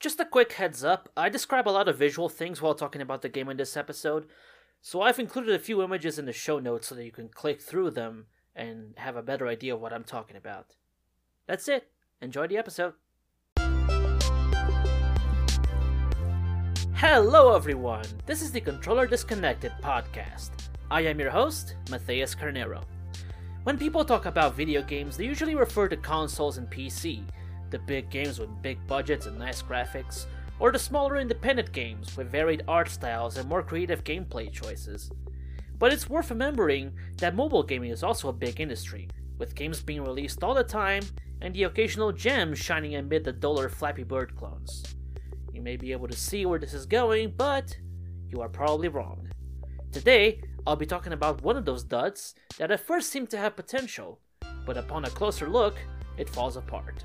Just a quick heads up I describe a lot of visual things while talking about the game in this episode, so I've included a few images in the show notes so that you can click through them and have a better idea of what I'm talking about. That's it. Enjoy the episode. Hello, everyone. This is the Controller Disconnected podcast. I am your host, Matthias Carnero. When people talk about video games, they usually refer to consoles and PC the big games with big budgets and nice graphics, or the smaller independent games with varied art styles and more creative gameplay choices. But it's worth remembering that mobile gaming is also a big industry, with games being released all the time and the occasional gem shining amid the duller Flappy Bird clones. You may be able to see where this is going, but you are probably wrong. Today, I'll be talking about one of those duds that at first seemed to have potential, but upon a closer look, it falls apart.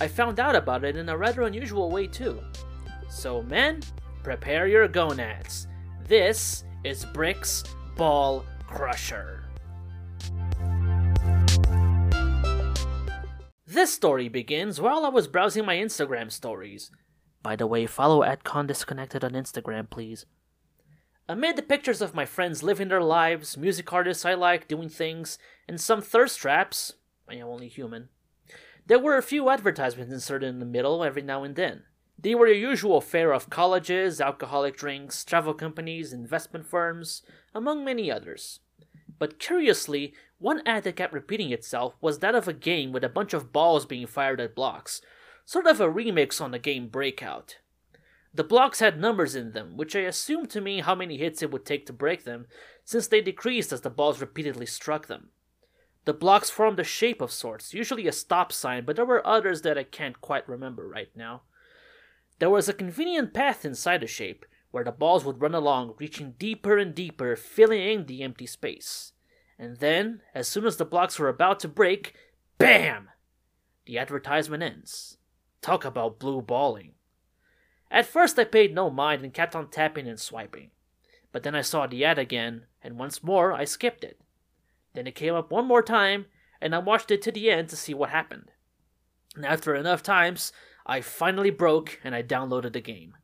I found out about it in a rather unusual way too. So, men, prepare your gonads. This is Bricks Ball Crusher. This story begins while I was browsing my Instagram stories. By the way, follow at ConDisconnected on Instagram, please. Amid the pictures of my friends living their lives, music artists I like doing things, and some thirst traps, I am only human, there were a few advertisements inserted in the middle every now and then. They were the usual fare of colleges, alcoholic drinks, travel companies, investment firms, among many others. But curiously, one ad that kept repeating itself was that of a game with a bunch of balls being fired at blocks, sort of a remix on the game Breakout. The blocks had numbers in them, which I assumed to mean how many hits it would take to break them, since they decreased as the balls repeatedly struck them. The blocks formed a shape of sorts, usually a stop sign, but there were others that I can't quite remember right now. There was a convenient path inside the shape, where the balls would run along, reaching deeper and deeper, filling in the empty space. And then, as soon as the blocks were about to break, BAM! The advertisement ends. Talk about blue balling. At first, I paid no mind and kept on tapping and swiping. But then I saw the ad again, and once more I skipped it. Then it came up one more time, and I watched it to the end to see what happened. And after enough times, I finally broke and I downloaded the game.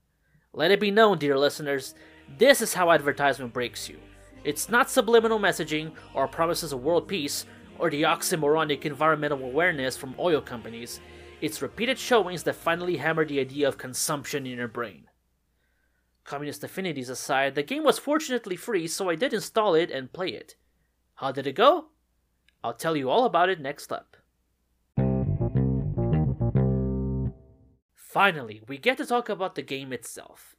Let it be known, dear listeners, this is how advertisement breaks you. It's not subliminal messaging or promises of world peace or the oxymoronic environmental awareness from oil companies. It's repeated showings that finally hammer the idea of consumption in your brain. Communist affinities aside, the game was fortunately free, so I did install it and play it. How did it go? I'll tell you all about it next up. Finally, we get to talk about the game itself.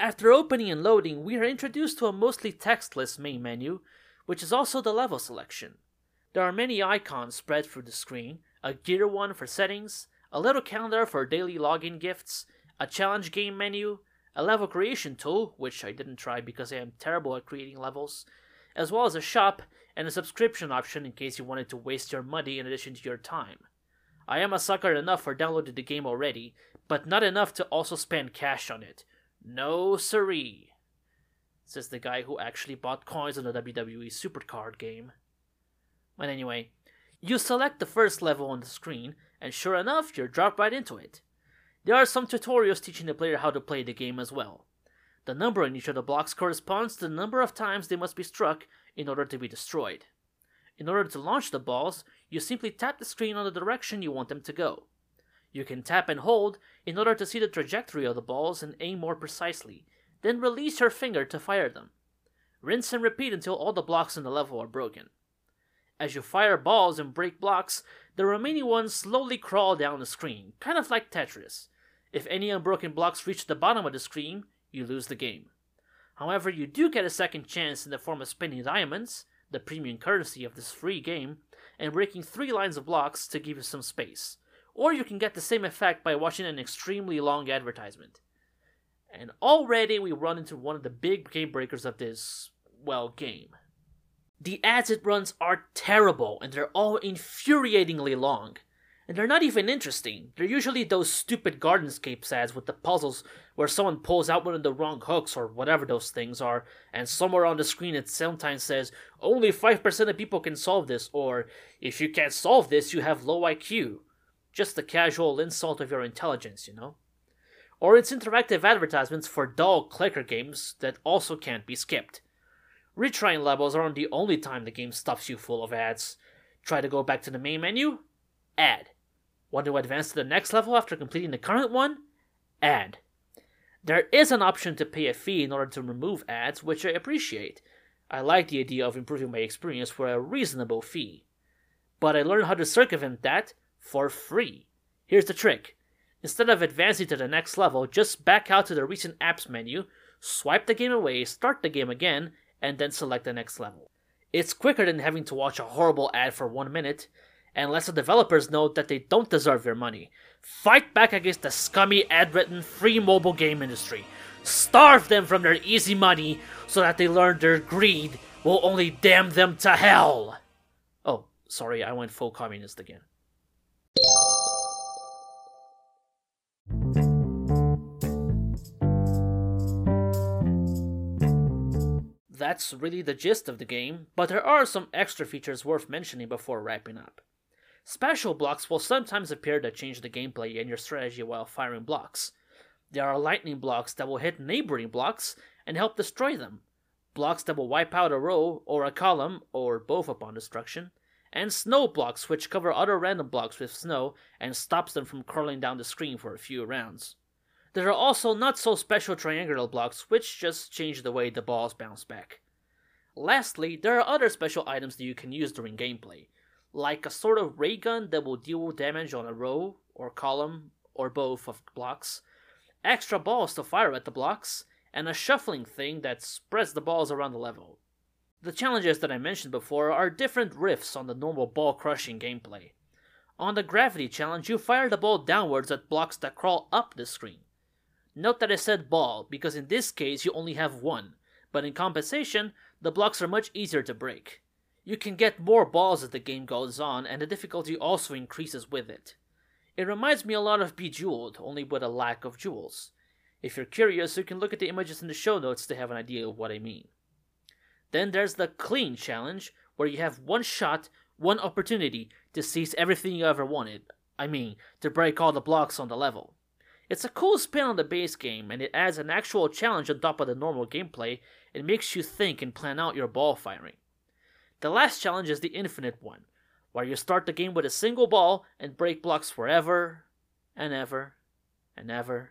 After opening and loading, we are introduced to a mostly textless main menu, which is also the level selection. There are many icons spread through the screen a gear one for settings, a little calendar for daily login gifts, a challenge game menu, a level creation tool, which I didn't try because I am terrible at creating levels, as well as a shop and a subscription option in case you wanted to waste your money in addition to your time. I am a sucker enough for downloading the game already, but not enough to also spend cash on it. No siree, says the guy who actually bought coins on the WWE Supercard game. But anyway, you select the first level on the screen, and sure enough, you're dropped right into it. There are some tutorials teaching the player how to play the game as well. The number in each of the blocks corresponds to the number of times they must be struck in order to be destroyed. In order to launch the balls, you simply tap the screen on the direction you want them to go. You can tap and hold in order to see the trajectory of the balls and aim more precisely, then release your finger to fire them. Rinse and repeat until all the blocks in the level are broken. As you fire balls and break blocks, the remaining ones slowly crawl down the screen, kind of like Tetris. If any unbroken blocks reach the bottom of the screen, you lose the game. However, you do get a second chance in the form of spinning diamonds, the premium currency of this free game, and breaking three lines of blocks to give you some space. Or you can get the same effect by watching an extremely long advertisement. And already we run into one of the big game breakers of this, well, game. The ads it runs are terrible, and they're all infuriatingly long. And they're not even interesting. They're usually those stupid Gardenscapes ads with the puzzles where someone pulls out one of the wrong hooks or whatever those things are, and somewhere on the screen it sometimes says, only 5% of people can solve this, or if you can't solve this, you have low IQ. Just a casual insult of your intelligence, you know? or its interactive advertisements for dull clicker games that also can't be skipped. Retrying levels aren't the only time the game stuffs you full of ads. Try to go back to the main menu? Ad. Want to advance to the next level after completing the current one? Ad. There is an option to pay a fee in order to remove ads, which I appreciate. I like the idea of improving my experience for a reasonable fee. But I learned how to circumvent that for free. Here's the trick. Instead of advancing to the next level, just back out to the recent apps menu, swipe the game away, start the game again, and then select the next level. It's quicker than having to watch a horrible ad for one minute, and lets the developers know that they don't deserve your money. Fight back against the scummy ad written free mobile game industry. Starve them from their easy money so that they learn their greed will only damn them to hell. Oh, sorry, I went full communist again. That's really the gist of the game, but there are some extra features worth mentioning before wrapping up. Special blocks will sometimes appear to change the gameplay and your strategy while firing blocks. There are lightning blocks that will hit neighboring blocks and help destroy them, blocks that will wipe out a row or a column, or both upon destruction, and snow blocks which cover other random blocks with snow and stops them from crawling down the screen for a few rounds. There are also not so special triangular blocks which just change the way the balls bounce back. Lastly, there are other special items that you can use during gameplay, like a sort of ray gun that will deal damage on a row or column or both of blocks, extra balls to fire at the blocks, and a shuffling thing that spreads the balls around the level. The challenges that I mentioned before are different riffs on the normal ball crushing gameplay. On the gravity challenge, you fire the ball downwards at blocks that crawl up the screen. Note that I said ball because in this case you only have one, but in compensation, the blocks are much easier to break. You can get more balls as the game goes on, and the difficulty also increases with it. It reminds me a lot of Bejeweled, only with a lack of jewels. If you're curious, you can look at the images in the show notes to have an idea of what I mean. Then there's the Clean Challenge, where you have one shot, one opportunity to seize everything you ever wanted. I mean, to break all the blocks on the level. It's a cool spin on the base game, and it adds an actual challenge on top of the normal gameplay and makes you think and plan out your ball firing. The last challenge is the infinite one, where you start the game with a single ball and break blocks forever and ever and ever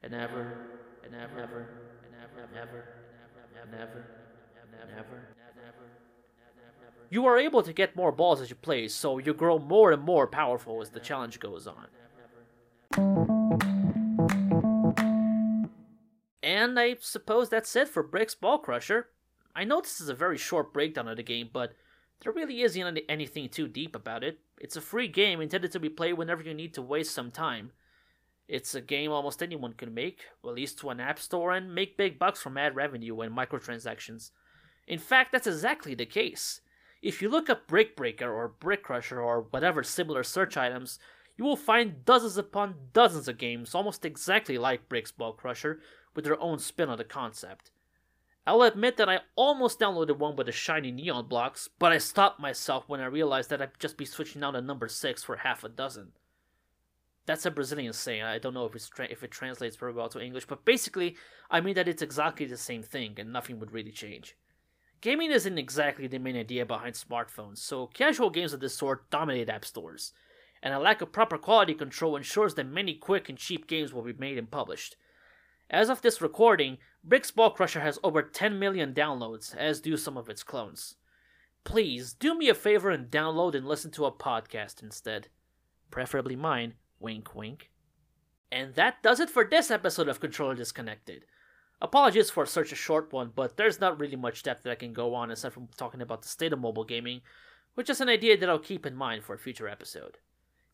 and ever and ever and ever and ever and ever and ever and ever. You are able to get more balls as you play, so you grow more and more powerful as the challenge goes on. And I suppose that's it for Bricks Ball Crusher. I know this is a very short breakdown of the game, but there really isn't anything too deep about it. It's a free game intended to be played whenever you need to waste some time. It's a game almost anyone can make, release to an app store, and make big bucks from ad revenue and microtransactions. In fact, that's exactly the case. If you look up Brick Breaker or Brick Crusher or whatever similar search items, you will find dozens upon dozens of games almost exactly like Bricks Ball Crusher, with their own spin on the concept. I'll admit that I almost downloaded one with the shiny neon blocks, but I stopped myself when I realized that I'd just be switching out a number 6 for half a dozen. That's a Brazilian saying. I don't know if it's tra- if it translates very well to English, but basically, I mean that it's exactly the same thing and nothing would really change. Gaming isn't exactly the main idea behind smartphones, so casual games of this sort dominate app stores, and a lack of proper quality control ensures that many quick and cheap games will be made and published. As of this recording, Bricks Ball Crusher has over 10 million downloads, as do some of its clones. Please do me a favor and download and listen to a podcast instead. Preferably mine, wink wink. And that does it for this episode of Controller Disconnected. Apologies for such a short one, but there's not really much depth that I can go on aside from talking about the state of mobile gaming, which is an idea that I'll keep in mind for a future episode.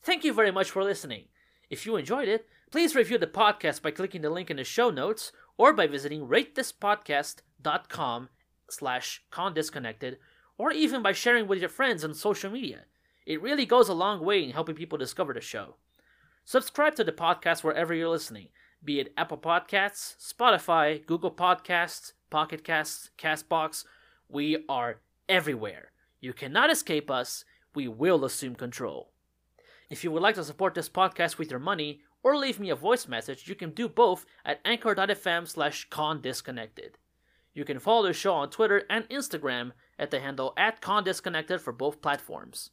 Thank you very much for listening. If you enjoyed it, please review the podcast by clicking the link in the show notes or by visiting ratethispodcast.com slash condisconnected or even by sharing with your friends on social media. It really goes a long way in helping people discover the show. Subscribe to the podcast wherever you're listening, be it Apple Podcasts, Spotify, Google Podcasts, Pocket Casts, Castbox. We are everywhere. You cannot escape us. We will assume control. If you would like to support this podcast with your money or leave me a voice message, you can do both at anchor.fm slash condisconnected. You can follow the show on Twitter and Instagram at the handle at condisconnected for both platforms.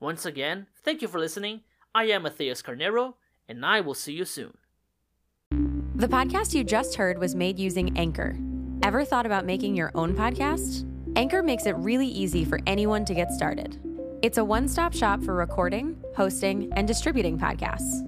Once again, thank you for listening. I am Matthias Carnero, and I will see you soon. The podcast you just heard was made using Anchor. Ever thought about making your own podcast? Anchor makes it really easy for anyone to get started. It's a one stop shop for recording, hosting, and distributing podcasts.